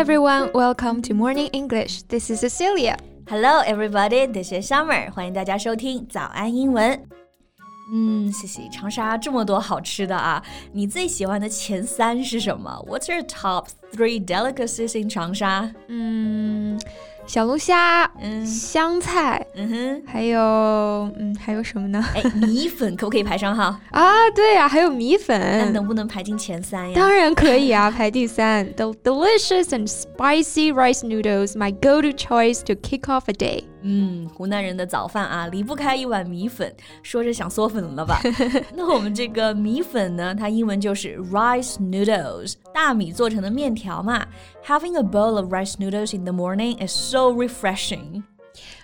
everyone, welcome to Morning English. This is Cecilia. Hello, everybody. This is Summer. 欢迎大家收听早安英文。嗯，西西，长沙这么多好吃的啊，你最喜欢的前三是什么？What's your top three delicacies in 长沙？嗯。 小龙虾，嗯，香菜，嗯哼，还有，嗯，还有什么呢？哎，米粉可不可以排上号？啊，对呀，还有米粉，那能不能排进前三呀？当然可以啊，排第三。The delicious and spicy rice noodles, my go-to choice to kick off a day. 嗯，湖南人的早饭啊，离不开一碗米粉。说着想嗦粉了吧？那我们这个米粉呢，它英文就是 rice noodles，大米做成的面条嘛。Having a bowl of rice noodles in the morning is so refreshing.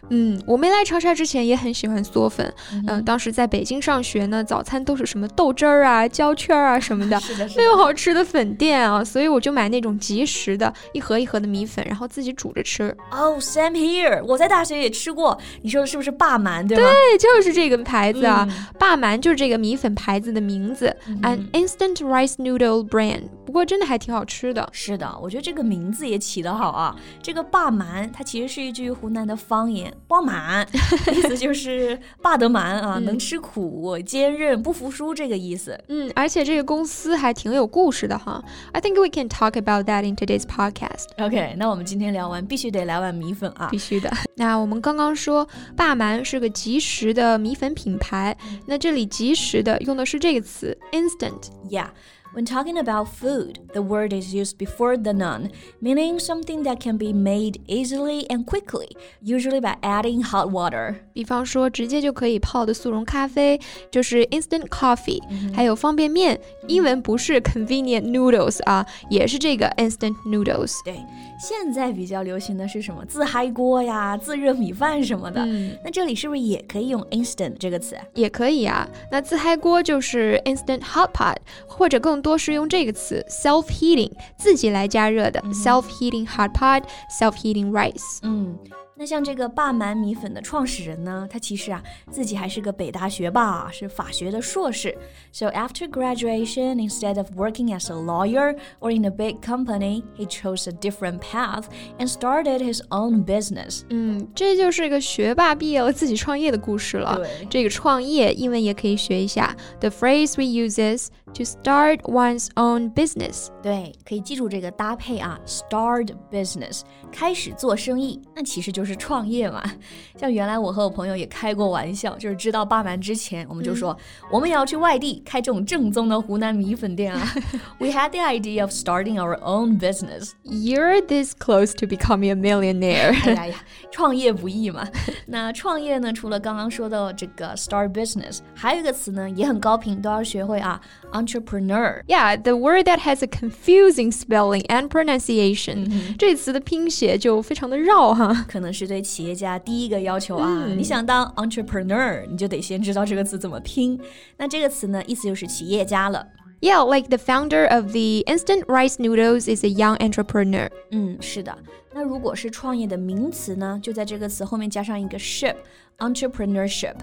嗯，我没来长沙之前也很喜欢嗦粉。嗯，当时在北京上学呢，早餐都是什么豆汁儿啊、焦圈儿啊什么的，没有好吃的粉店啊，所以我就买那种即食的，一盒一盒的米粉，然后自己煮着吃。Oh, same here！我在大学也吃过。你说的是不是霸蛮？对吗？对，就是这个牌子啊。霸蛮就是这个米粉牌子的名字，an instant rice noodle brand。不过真的还挺好吃的。是的，我觉得这个名字也起得好啊。这个霸蛮，它其实是一句湖南的方言。包满，意思就是霸得蛮啊，能吃苦、坚韧、不服输这个意思。嗯，而且这个公司还挺有故事的哈。I think we can talk about that in today's podcast. OK，那我们今天聊完必须得来碗米粉啊，必须的。那我们刚刚说霸蛮是个即食的米粉品牌，那这里即食的用的是这个词 instant，yeah。When talking about food, the word is used before the noun, meaning something that can be made easily and quickly, usually by adding hot water. 比方说，直接就可以泡的速溶咖啡就是 instant coffee，、嗯、还有方便面，英文不是 convenient noodles 啊，也是这个 instant noodles。对， 现在比较流行的是什么自嗨锅呀、自热米饭什么的。嗯、那这里是不是也可以用 instant 这个词？也可以啊。那自嗨锅就是 instant hot pot，或者更多是用这个词 self heating，自己来加热的 self heating hot pot，self heating rice。嗯。那像这个霸蛮米粉的创始人呢，他其实啊自己还是个北大学霸，是法学的硕士。So after graduation, instead of working as a lawyer or in a big company, he chose a different path and started his own business. 嗯，这就是一个学霸毕业了自己创业的故事了。对，这个创业英文也可以学一下。The phrase we use is to start one's own business. 对，可以记住这个搭配啊，start business，开始做生意，那其实就是。是创业嘛？像原来我和我朋友也开过玩笑，就是知道霸蛮之前，我们就说、嗯、我们也要去外地开这种正宗的湖南米粉店啊。We had the idea of starting our own business. You're this close to becoming a millionaire. 哎呀呀，创业不易嘛。那创业呢，除了刚刚说的这个 start business，还有一个词呢也很高频，都要学会啊 ，entrepreneur. Yeah, the word that has a confusing spelling and pronunciation. 嗯、这词的拼写就非常的绕哈，可能。是对企业家第一个要求啊！嗯、你想当 entrepreneur，你就得先知道这个词怎么拼。那这个词呢，意思就是企业家了。 Yeah, like the founder of the instant rice noodles is a young entrepreneur. 嗯，是的。那如果是创业的名词呢，就在这个词后面加上一个 ship，entrepreneurship。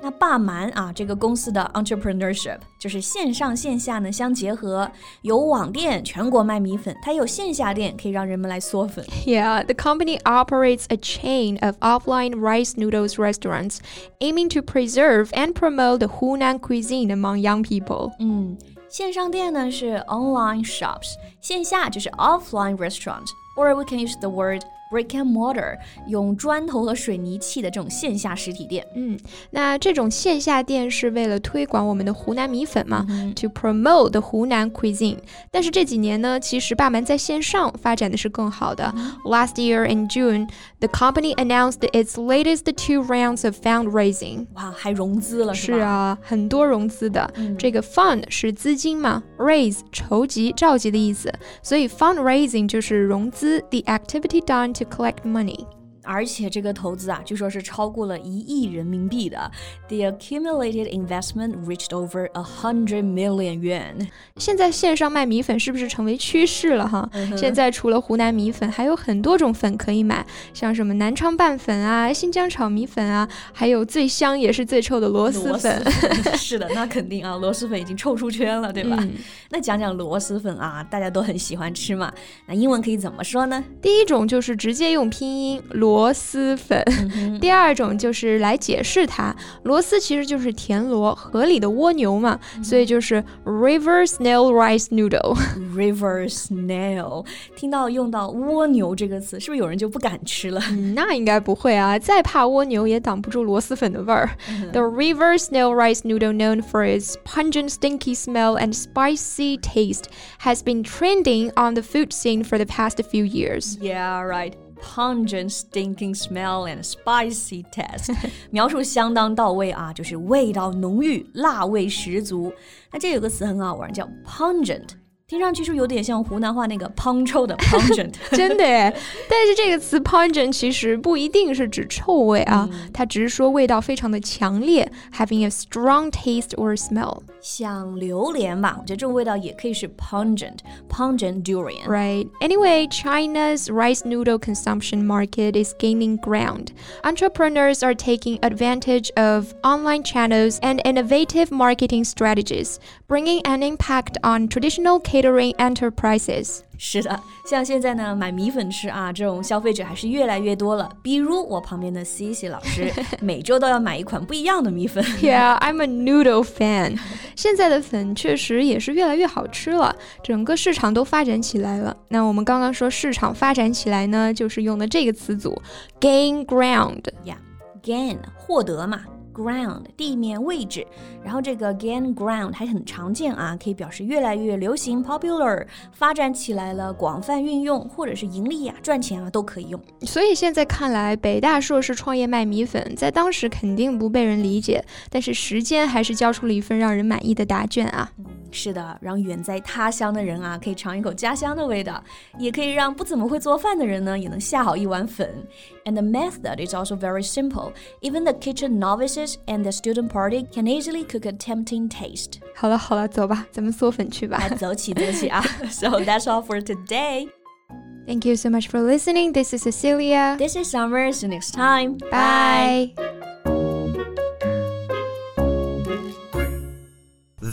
那霸蛮啊，这个公司的 entrepreneurship 就是线上线下呢相结合，有网店全国卖米粉，它有线下店可以让人们来嗦粉。Yeah, the company operates a chain of offline rice noodles restaurants, aiming to preserve and promote the Hunan cuisine among young people. 嗯， 线上店呢是 online shops，线下就是 offline restaurant。Or we can use the word brick and mortar，用砖头和水泥砌的这种线下实体店。嗯，那这种线下店是为了推广我们的湖南米粉嘛、嗯、，to promote the 湖南 cuisine。但是这几年呢，其实霸蛮在线上发展的是更好的。Last year in June, the company announced its latest two rounds of fundraising。哇，还融资了是吧？是啊，很多融资的。嗯、这个 fund 是资金嘛，raise 筹集、召集的意思，所以 fundraising 就是融资，the activity done to collect money. 而且这个投资啊，据说是超过了一亿人民币的。The accumulated investment reached over a hundred million yuan。现在线上卖米粉是不是成为趋势了哈？现在除了湖南米粉，还有很多种粉可以买，像什么南昌拌粉啊、新疆炒米粉啊，还有最香也是最臭的螺蛳粉。是的，那肯定啊，螺蛳粉已经臭出圈了，对吧？嗯、那讲讲螺蛳粉啊，大家都很喜欢吃嘛。那英文可以怎么说呢？第一种就是直接用拼音螺蛳粉，嗯、第二种就是来解释它。螺蛳其实就是田螺，河里的蜗牛嘛，嗯、所以就是 river snail rice noodle。 river snail，听到用到蜗牛这个词，是不是有人就不敢吃了？嗯、那应该不会啊，再怕蜗牛也挡不住螺蛳粉的味儿。The river snail rice noodle, known for its pungent, stinky smell and spicy taste, has been trending on the food scene for the past few years. Yeah, right. Pungent, stinking smell and spicy taste，描述相当到位啊，就是味道浓郁，辣味十足。那这有个词很好玩，叫 pungent。听上去是有点像湖南话那个胖臭的 pungent，真的耶。但是这个词 pungent 其实不一定是指臭味啊，嗯、它只是说味道非常的强烈，having a strong taste or smell。像榴莲吧，我觉得这种味道也可以是 pungent，pungent durian。 Right. Anyway, China's rice noodle consumption market is gaining ground. Entrepreneurs are taking advantage of online channels and innovative marketing strategies, bringing an impact on traditional catering enterprises. 是的，像现在呢，买米粉吃啊，这种消费者还是越来越多了。比如我旁边的 Cici 老师，每周都要买一款不一样的米粉。Yeah, I'm a noodle fan. 现在的粉确实也是越来越好吃了，整个市场都发展起来了。那我们刚刚说市场发展起来呢，就是用的这个词组 gain ground。Yeah，gain 获得嘛。Ground 地面位置，然后这个 gain ground 还很常见啊，可以表示越来越流行 popular 发展起来了，广泛运用或者是盈利啊、赚钱啊都可以用。所以现在看来，北大硕士创业卖米粉，在当时肯定不被人理解，但是时间还是交出了一份让人满意的答卷啊。是的，让远在他乡的人啊可以尝一口家乡的味道，也可以让不怎么会做饭的人呢也能下好一碗粉。And the method is also very simple. Even the kitchen novices and the student party can easily cook a tempting taste. 好了好了，走吧，咱们嗦粉去吧。来，走起走起啊！So that's all for today. Thank you so much for listening. This is Cecilia. This is Summer. See you next time. Bye.